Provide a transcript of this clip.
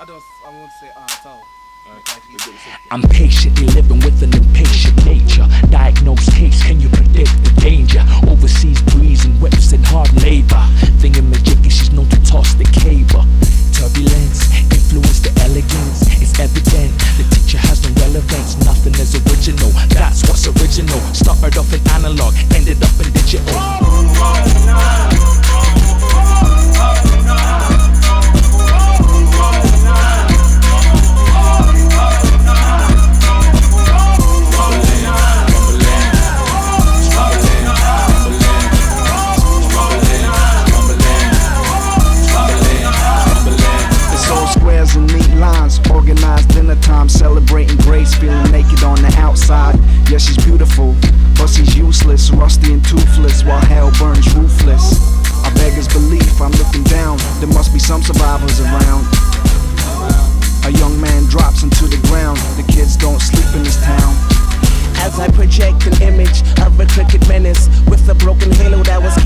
I don't. I won't say ah at all. I'm patiently living with an impatient nature. Diagnosed case, can you predict the danger? Overseas breeze and whips and hard labor. Thingamajiggy, she's known to toss the cable. Turbulence, influence the elegance. It's evident the teacher has no relevance. Nothing is original, that's what's original. Started off in analog, ended up in digital. face, feeling naked on the outside. Yeah, she's beautiful, but she's useless, rusty and toothless, while hell burns ruthless. I beg his belief, I'm looking down, there must be some survivors around. A young man drops into the ground, the kids don't sleep in this town. As I project an image of a crooked menace with a broken halo that was